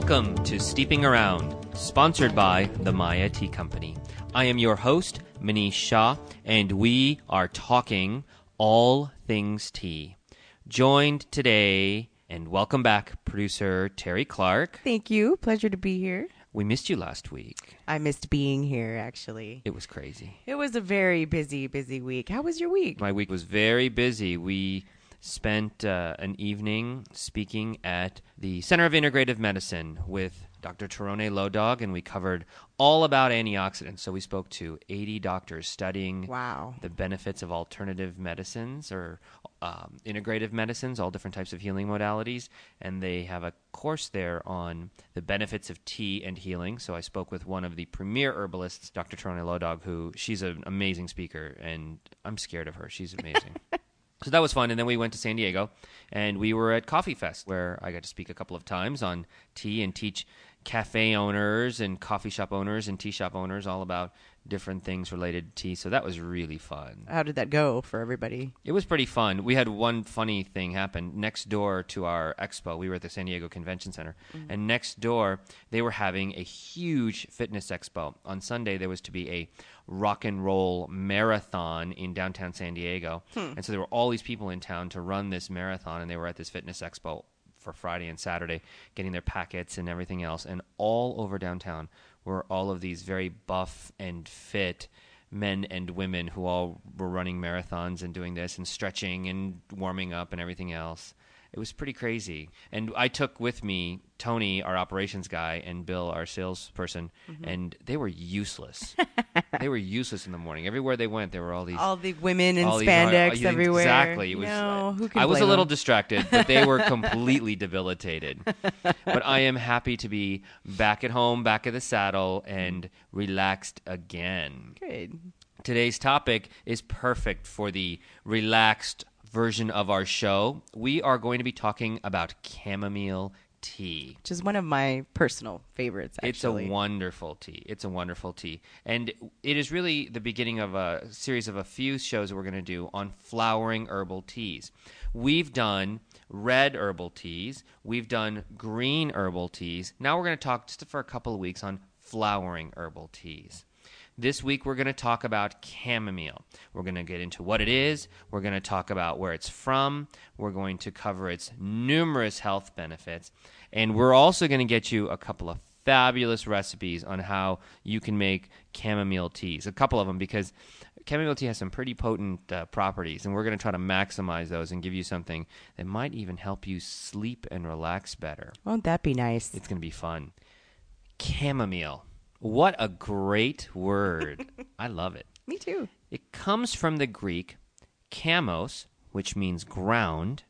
Welcome to Steeping Around, sponsored by the Maya Tea Company. I am your host, Manish Shah, and we are talking all things tea. Joined today, and welcome back, producer Tere Clark. Thank you. Pleasure to be here. We missed you last week. I missed being here, actually. It was crazy. It was a very busy, busy week. How was your week? My week was very busy. We spent uh, an evening speaking at the Center of Integrative Medicine with Dr. Tieraona Low Dog, and we covered all about antioxidants. So we spoke to 80 doctors studying Wow. the benefits of alternative medicines or um, integrative medicines, all different types of healing modalities. And they have a course there on the benefits of tea and healing. So I spoke with one of the premier herbalists, Dr. Tieraona Low Dog, who she's an amazing speaker, and I'm scared of her. She's amazing. So that was fun. And then we went to San Diego and we were at Coffee Fest, where I got to speak a couple of times on tea and teach cafe owners and coffee shop owners and tea shop owners all about different things related to tea. So that was really fun. How did that go for everybody? It was pretty fun. We had one funny thing happen next door to our expo. We were at the San Diego Convention Center, mm-hmm. and next door they were having a huge fitness expo. On Sunday there was to be a rock and roll marathon in downtown San Diego, hmm. and so there were all these people in town to run this marathon, and they were at this fitness expo for Friday and Saturday, getting their packets and everything else, and all over downtown were all of these very buff and fit men and women who all were running marathons and doing this and stretching and warming up and everything else. It was pretty crazy. And I took with me Tony, our operations guy, and Bill, our salesperson, mm-hmm. and they were useless. they were useless in the morning. Everywhere they went, there were all these All the women in all these- spandex oh, everywhere. Exactly. It was, no, uh, who can I was a little them? distracted, but they were completely debilitated. But I am happy to be back at home, back at the saddle, and relaxed again. Good. Today's topic is perfect for the relaxed version of our show. We are going to be talking about chamomile tea. Which is one of my personal favorites, actually. It's a wonderful tea. It's a wonderful tea. And it is really the beginning of a series of a few shows that we're going to do on flowering herbal teas. We've done red herbal teas, we've done green herbal teas. Now we're going to talk just for a couple of weeks on flowering herbal teas. This week, we're going to talk about chamomile. We're going to get into what it is. We're going to talk about where it's from. We're going to cover its numerous health benefits. And we're also going to get you a couple of fabulous recipes on how you can make chamomile teas. A couple of them, because chamomile tea has some pretty potent uh, properties. And we're going to try to maximize those and give you something that might even help you sleep and relax better. Won't that be nice? It's going to be fun. Chamomile. What a great word. I love it. Me too. It comes from the Greek chamos, which means ground,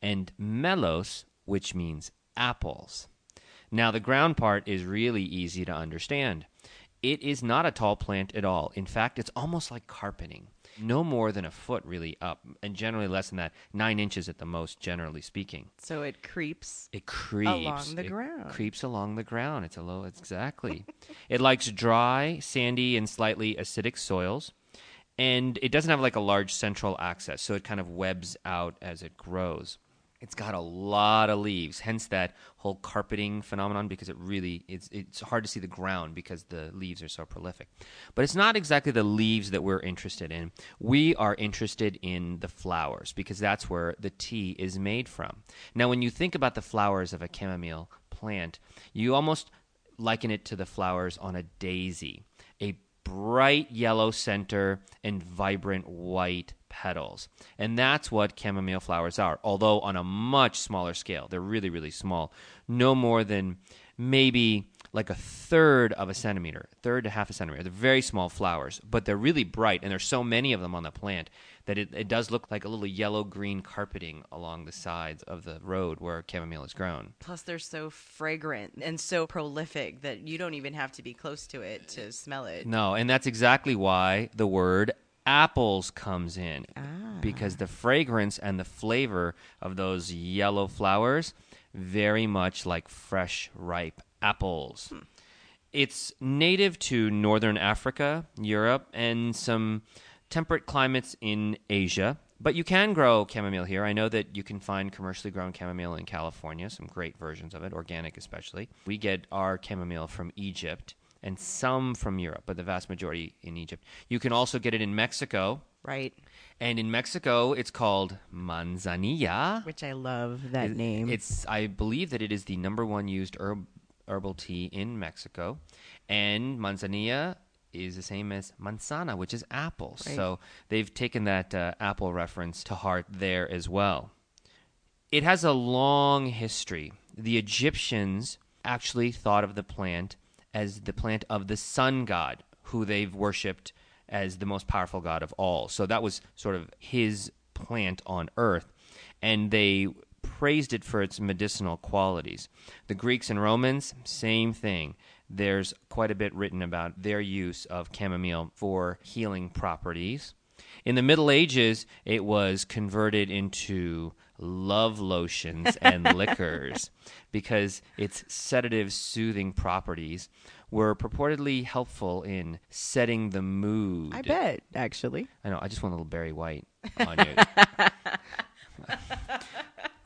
and melos, which means apples. Now, the ground part is really easy to understand. It is not a tall plant at all. In fact, it's almost like carpeting. No more than a foot really up, and generally less than that, nine inches at the most, generally speaking. So it creeps. It creeps Along the It ground. Creeps along the ground. It's a low. It's exactly. it likes dry, sandy, and slightly acidic soils, and it doesn't have like a large central axis, so it kind of webs out as it grows. It's got a lot of leaves, hence that whole carpeting phenomenon. Because it really, it's it's hard to see the ground because the leaves are so prolific. But it's not exactly the leaves that we're interested in. We are interested in the flowers because that's where the tea is made from. Now, when you think about the flowers of a chamomile plant, you almost liken it to the flowers on a daisy. A bright yellow center and vibrant white petals. And that's what chamomile flowers are, although on a much smaller scale. They're really, really small. No more than maybe like a third of a centimeter, third to half a centimeter. They're very small flowers, but they're really bright, and there's so many of them on the plant that it, it does look like a little yellow green carpeting along the sides of the road where chamomile is grown. Plus, they're so fragrant and so prolific that you don't even have to be close to it to smell it. No, and that's exactly why the word apples comes in. Ah. Because the fragrance and the flavor of those yellow flowers very much like fresh ripe apples. Hmm. It's native to northern Africa, Europe, and some temperate climates in Asia. But you can grow chamomile here. I know that you can find commercially grown chamomile in California, some great versions of it, organic especially. We get our chamomile from Egypt and some from Europe, but the vast majority in Egypt. You can also get it in Mexico. Right. And in Mexico, it's called manzanilla. Which I love that It- name. It's I believe that it is the number one used herb, herbal tea in Mexico, and manzanilla is the same as manzana, which is apple. Right. So they've taken that uh, apple reference to heart there as well. It has a long history. The Egyptians actually thought of the plant as the plant of the sun god, who they've worshipped as the most powerful god of all. So that was sort of his plant on earth. And they praised it for its medicinal qualities. The Greeks and Romans, same thing. There's quite a bit written about their use of chamomile for healing properties. In the Middle Ages, it was converted into love lotions and liquors because its sedative, soothing properties were purportedly helpful in setting the mood. I bet, actually. I know. I just want a little Barry White on you.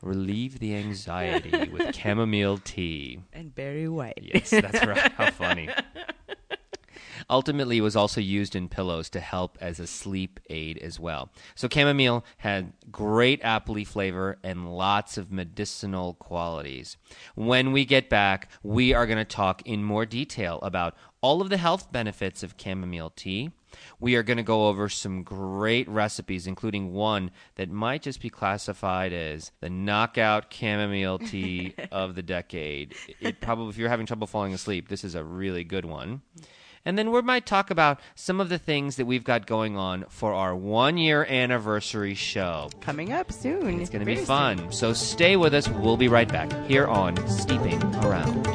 Relieve the anxiety with chamomile tea. And Barry White. Yes, that's right. How funny. Ultimately, it was also used in pillows to help as a sleep aid as well. So, chamomile had great apple flavor and lots of medicinal qualities. When we get back, we are going to talk in more detail about all of the health benefits of chamomile tea. We are going to go over some great recipes, including one that might just be classified as the knockout chamomile tea of the decade. It probably, if you're having trouble falling asleep, this is a really good one. And then we might talk about some of the things that we've got going on for our one year anniversary show. Coming up soon. It's going to be fun. So stay with us. We'll be right back here on Steeping Around.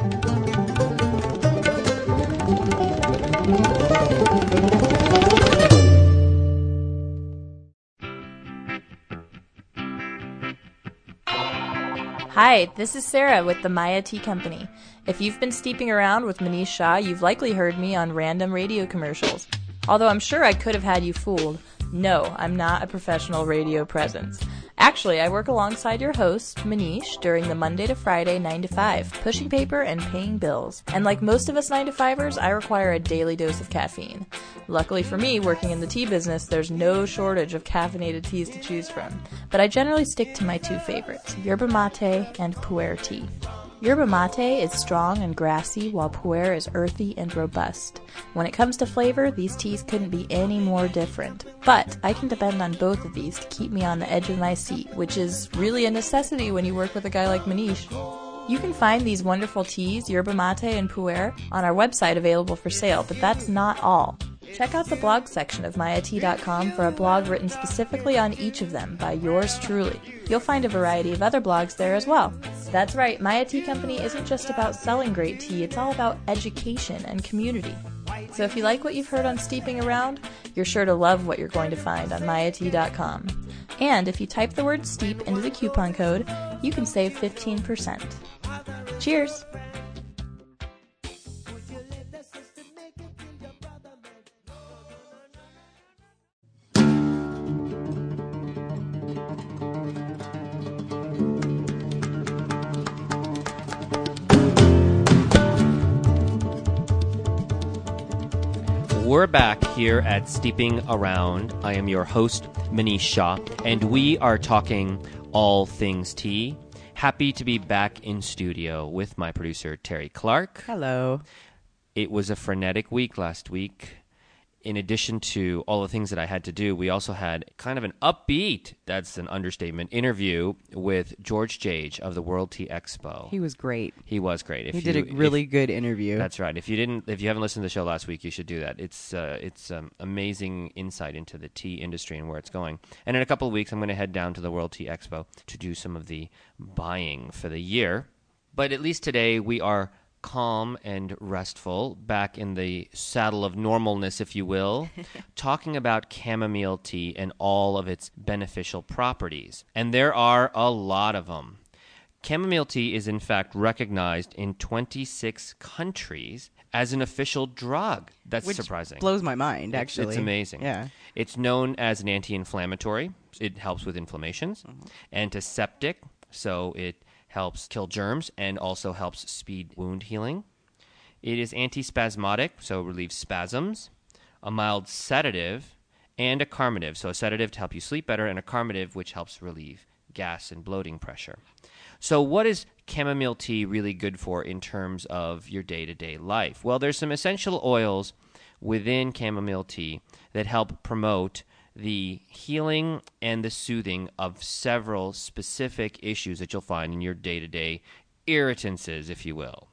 Hi, this is Sarah with the Maya Tea Company. If you've been steeping around with Manish Shah, you've likely heard me on random radio commercials. Although I'm sure I could have had you fooled. No, I'm not a professional radio presence. Actually, I work alongside your host, Manish, during the Monday to Friday 9 to 5, pushing paper and paying bills. And like most of us 9 to 5ers, I require a daily dose of caffeine. Luckily for me, working in the tea business, there's no shortage of caffeinated teas to choose from. But I generally stick to my two favorites, yerba mate and pu'er tea. Yerba mate is strong and grassy, while pu'er is earthy and robust. When it comes to flavor, these teas couldn't be any more different. But I can depend on both of these to keep me on the edge of my seat, which is really a necessity when you work with a guy like Manish. You can find these wonderful teas, yerba mate and pu'er, on our website available for sale, but that's not all. Check out the blog section of mayatea.com for a blog written specifically on each of them by yours truly. You'll find a variety of other blogs there as well. That's right, Maya Tea Company isn't just about selling great tea, it's all about education and community. So if you like what you've heard on Steeping Around, you're sure to love what you're going to find on mayatea.com. And if you type the word steep into the coupon code, you can save 15%. Cheers! We're back here at Steeping Around. I am your host, Manish Shah, and we are talking all things tea. Happy to be back in studio with my producer, Tere Clark. Hello. It was a frenetic week last week. In addition to all the things that I had to do, we also had kind of an upbeat, that's an understatement, interview with George Jage of the World Tea Expo. He was great. He was great. If He did you- a if- really good interview. that's right. If you didn't, if you haven't listened to the show last week, you should do that. It's uh, it's um, amazing insight into the tea industry and where it's going. And in a couple of weeks, I'm going to head down to the World Tea Expo to do some of the buying for the year. But at least today we are calm and restful, back in the saddle of normalness, if you will, talking about chamomile tea and all of its beneficial properties. And there are a lot of them. Chamomile tea is in fact recognized in 26 countries as an official drug. That's Which surprising. blows my mind. Actually, it's amazing. Yeah. It's known as an anti-inflammatory. It helps with inflammations. Mm-hmm. Antiseptic, so it helps kill germs and also helps speed wound healing. It is antispasmodic, so it relieves spasms. A mild sedative and a carminative, so a sedative to help you sleep better and a carminative which helps relieve gas and bloating pressure. So, what is chamomile tea really good for in terms of your day to day life? Well, there's some essential oils within chamomile tea that help promote the healing and the soothing of several specific issues that you'll find in your day to day irritances, if you will.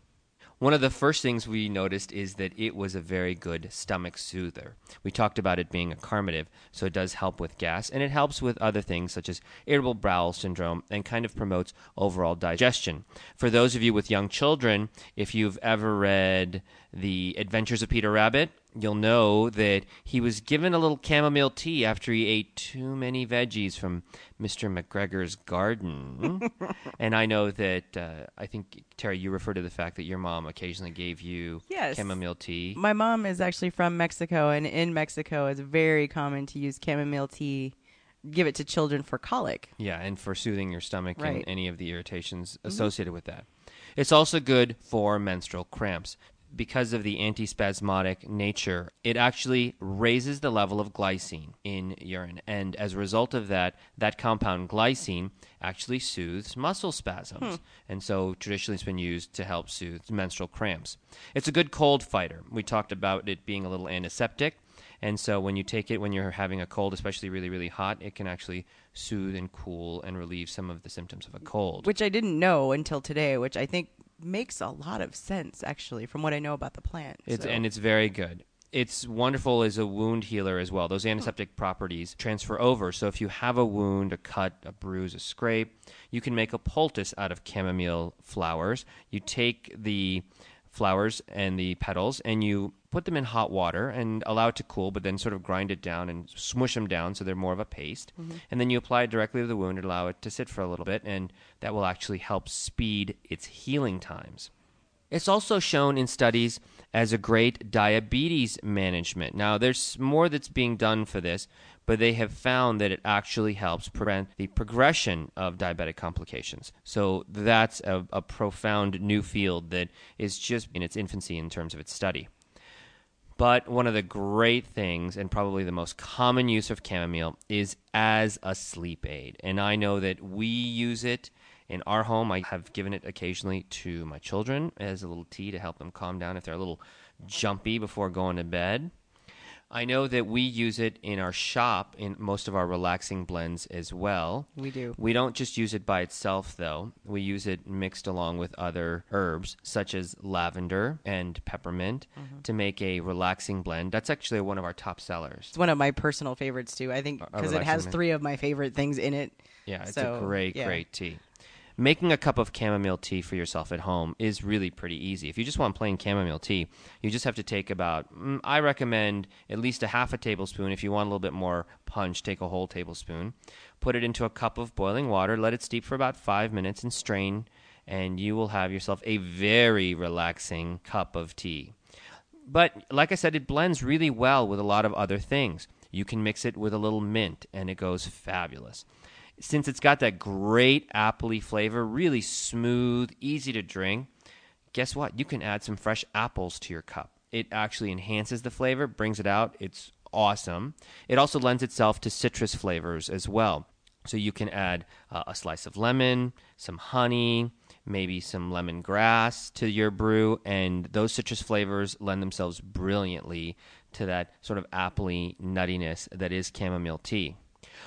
One of the first things we noticed is that it was a very good stomach soother. We talked about it being a carminative, so it does help with gas, and it helps with other things such as irritable bowel syndrome and kind of promotes overall digestion. For those of you with young children, if you've ever read The Adventures of Peter Rabbit, you'll know that he was given a little chamomile tea after he ate too many veggies from Mr. McGregor's garden. and I know that uh, I think Tere, you refer to the fact that your mom occasionally gave you Yes. chamomile tea. My mom is actually from Mexico, and in Mexico, it's very common to use chamomile tea, give it to children for colic. Yeah, and for soothing your stomach Right. and any of the irritations associated with that. It's also good for menstrual cramps. Because of the antispasmodic nature, it actually raises the level of glycine in urine. And as a result of that, that compound glycine actually soothes muscle spasms. Hmm. And so traditionally it's been used to help soothe menstrual cramps. It's a good cold fighter. We talked about it being a little antiseptic. And so when you take it when you're having a cold, especially really, really hot, it can actually soothe and cool and relieve some of the symptoms of a cold. which I didn't know until today, which I think makes a lot of sense actually from what I know about the plant. It's So- and it's very good. It's wonderful as a wound healer as well. Those antiseptic properties transfer over. So if you have a wound, a cut, a bruise, a scrape, you can make a poultice out of chamomile flowers. You take the flowers and the petals and you put them in hot water and allow it to cool, but then sort of grind it down and smush them down so they're more of a paste. Mm-hmm. And then you apply it directly to the wound and allow it to sit for a little bit, and that will actually help speed its healing times. It's also shown in studies as a great diabetes management. Now, there's more that's being done for this, but they have found that it actually helps prevent the progression of diabetic complications. So that's a, a profound new field that is just in its infancy in terms of its study. But one of the great things, and probably the most common use of chamomile, is as a sleep aid. And I know that we use it in our home. I have given it occasionally to my children as a little tea to help them calm down if they're a little jumpy before going to bed. I know that we use it in our shop in most of our relaxing blends as well. We do. We don't just use it by itself, though. We use it mixed along with other herbs, such as lavender and peppermint, Mm-hmm. to make a relaxing blend. That's actually one of our top sellers. It's one of my personal favorites too. I think because it has relaxing- three of my favorite things in it. Yeah, it's So, a great, yeah. great tea. Making a cup of chamomile tea for yourself at home is really pretty easy. If you just want plain chamomile tea, you just have to take about, mm, I recommend at least a half a tablespoon. If you want a little bit more punch, take a whole tablespoon. Put it into a cup of boiling water, let it steep for about five minutes, and strain, and you will have yourself a very relaxing cup of tea. But like I said, it blends really well with a lot of other things. You can mix it with a little mint, and it goes fabulous. Since it's got that great appley flavor, really smooth, easy to drink, guess what? You can add some fresh apples to your cup. It actually enhances the flavor, brings it out. It's awesome. It also lends itself to citrus flavors as well. So you can add uh, a slice of lemon, some honey, maybe some lemongrass to your brew, and those citrus flavors lend themselves brilliantly to that sort of appley nuttiness that is chamomile tea.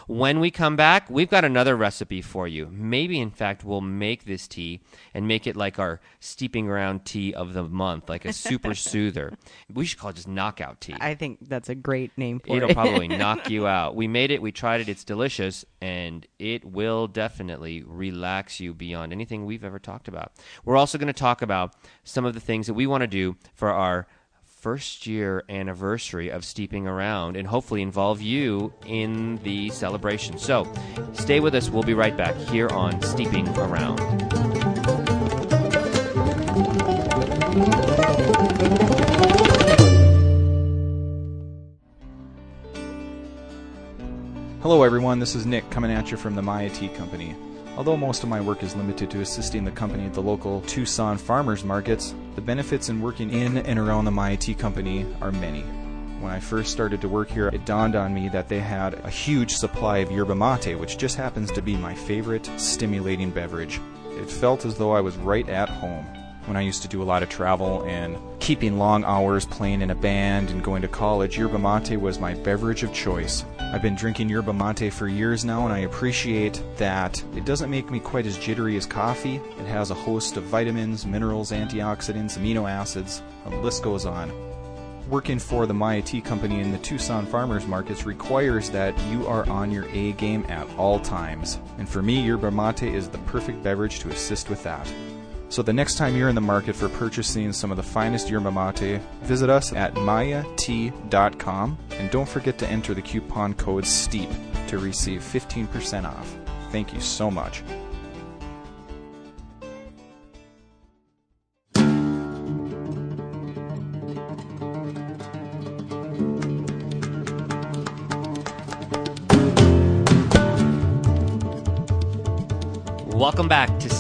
When we come back, we've got another recipe for you. Maybe, in fact, we'll make this tea and make it like our steeping around tea of the month, like a super soother. We should call it just knockout tea. I think that's a great name for It'll it. Will probably knock you out. We made it, we tried it, it's delicious, and it will definitely relax you beyond anything we've ever talked about. We're also going to talk about some of the things that we want to do for our first year anniversary of Steeping Around and hopefully involve you in the celebration. So stay with us. We'll be right back here on Steeping Around. Hello, everyone. This is Nick coming at you from the Maya Tea Company. Although most of my work is limited to assisting the company at the local Tucson farmers markets, the benefits in working in and around the Tea Company are many. When I first started to work here, it dawned on me that they had a huge supply of yerba mate, which just happens to be my favorite stimulating beverage. It felt as though I was right at home. When I used to do a lot of travel and keeping long hours playing in a band and going to college, yerba mate was my beverage of choice. I've been drinking yerba mate for years now, and I appreciate that it doesn't make me quite as jittery as coffee. It has a host of vitamins, minerals, antioxidants, amino acids, the list goes on. Working for the Maya Tea Company in the Tucson farmers markets requires that you are on your A game at all times. And for me, yerba mate is the perfect beverage to assist with that. So the next time you're in the market for purchasing some of the finest yerba mate, visit us at mayatea.com and don't forget to enter the coupon code STEEP to receive 15% off. Thank you so much.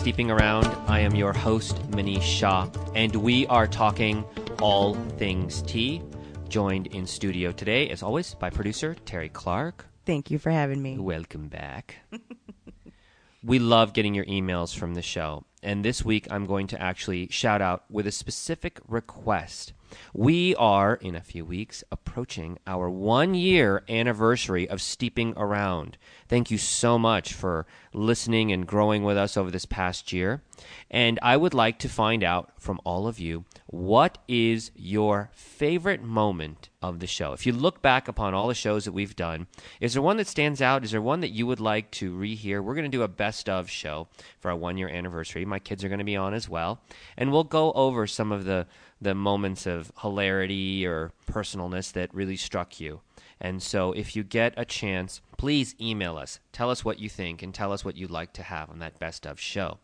Steeping Around. I am your host, Manish Shah, and we are talking all things tea. Joined in studio today, as always, by producer Tere Clark. Thank you for having me. Welcome back. we love getting your emails from the show, and this week I'm going to actually shout out with a specific request. We are, in a few weeks, approaching our one year anniversary of Steeping Around. Thank you so much for listening and growing with us over this past year. And I would like to find out from all of you what is your favorite moment of the show? If you look back upon all the shows that we've done, is there one that stands out? Is there one that you would like to rehear? We're going to do a best of show for our one year anniversary. My kids are going to be on as well. And we'll go over some of the the moments of hilarity or personalness that really struck you. And so, if you get a chance, please email us. Tell us what you think and tell us what you'd like to have on that best of show.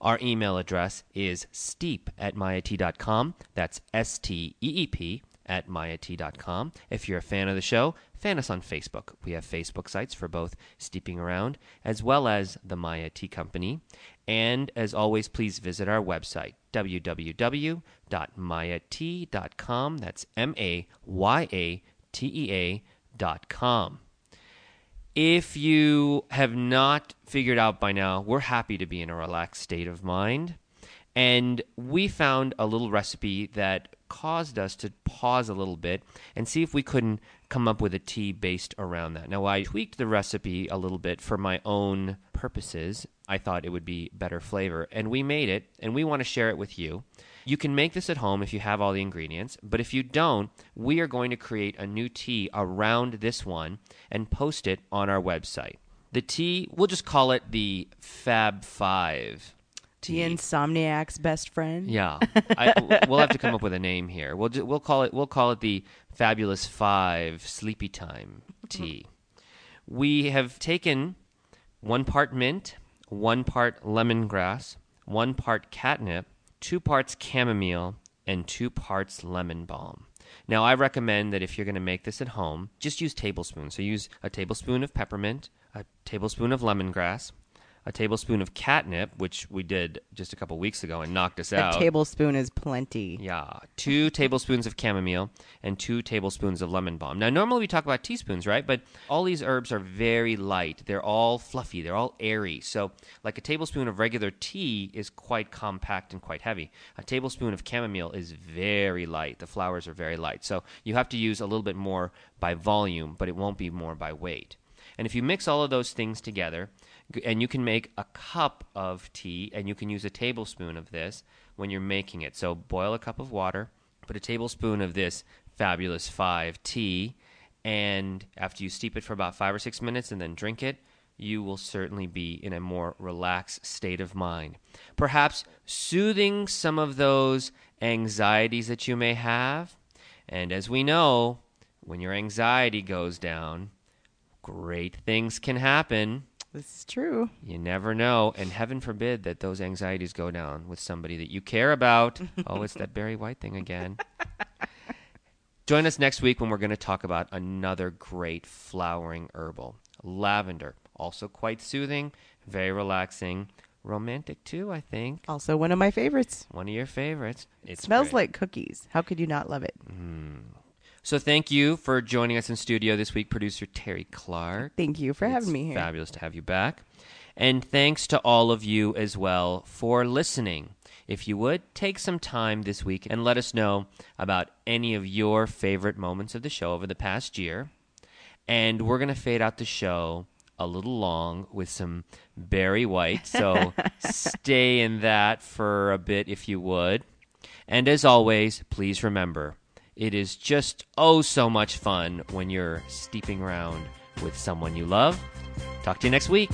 Our email address is steep at mayatea.com. That's S T E E P at mayatea.com. If you're a fan of the show, fan us on Facebook. We have Facebook sites for both Steeping Around as well as the Maya Tea Company. And as always, please visit our website, www.mayatea.com. That's M A Y A T E A dot com. If you have not figured out by now, we're happy to be in a relaxed state of mind. And we found a little recipe that caused us to pause a little bit and see if we couldn't come up with a tea based around that. Now, I tweaked the recipe a little bit for my own purposes. I thought it would be better flavor, and we made it, and we want to share it with you. You can make this at home if you have all the ingredients, but if you don't, we are going to create a new tea around this one and post it on our website. The tea, we'll just call it the Fab Five. The insomniac's best friend. Yeah, I, we'll have to come up with a name here. We'll we'll call it we'll call it the Fabulous Five Sleepy Time Tea. we have taken one part mint, one part lemongrass, one part catnip, two parts chamomile, and two parts lemon balm. Now, I recommend that if you're going to make this at home, just use tablespoons. So use a tablespoon of peppermint, a tablespoon of lemongrass, a tablespoon of catnip, which we did just a couple weeks ago and knocked us out. A tablespoon is plenty. Yeah, two tablespoons of chamomile and two tablespoons of lemon balm. Now, normally we talk about teaspoons, right? But all these herbs are very light. They're all fluffy. They're all airy. So, like a tablespoon of regular tea is quite compact and quite heavy. A tablespoon of chamomile is very light. The flowers are very light. So, you have to use a little bit more by volume, but it won't be more by weight. And if you mix all of those things together, and you can make a cup of tea, and you can use a tablespoon of this when you're making it. So boil a cup of water, put a tablespoon of this fabulous five tea, and after you steep it for about five or six minutes and then drink it, you will certainly be in a more relaxed state of mind. Perhaps soothing some of those anxieties that you may have. And as we know, when your anxiety goes down, great things can happen. This is true. You never know. And heaven forbid that those anxieties go down with somebody that you care about. oh, it's that Barry White thing again. Join us next week when we're going to talk about another great flowering herbal. lavender. Also quite soothing, very relaxing, romantic too, I think. Also, one of my favorites. One of your favorites. It Smells like cookies. How could you not love it? Hmm. So thank you for joining us in studio this week, producer Tere Clark. Thank you for having me here. Fabulous to have you back. And thanks to all of you as well for listening. If you would, take some time this week and let us know about any of your favorite moments of the show over the past year. And we're going to fade out the show a little long with some Barry White. So stay in that for a bit if you would. And as always, please remember it is just oh so much fun when you're steeping around with someone you love. Talk to you next week.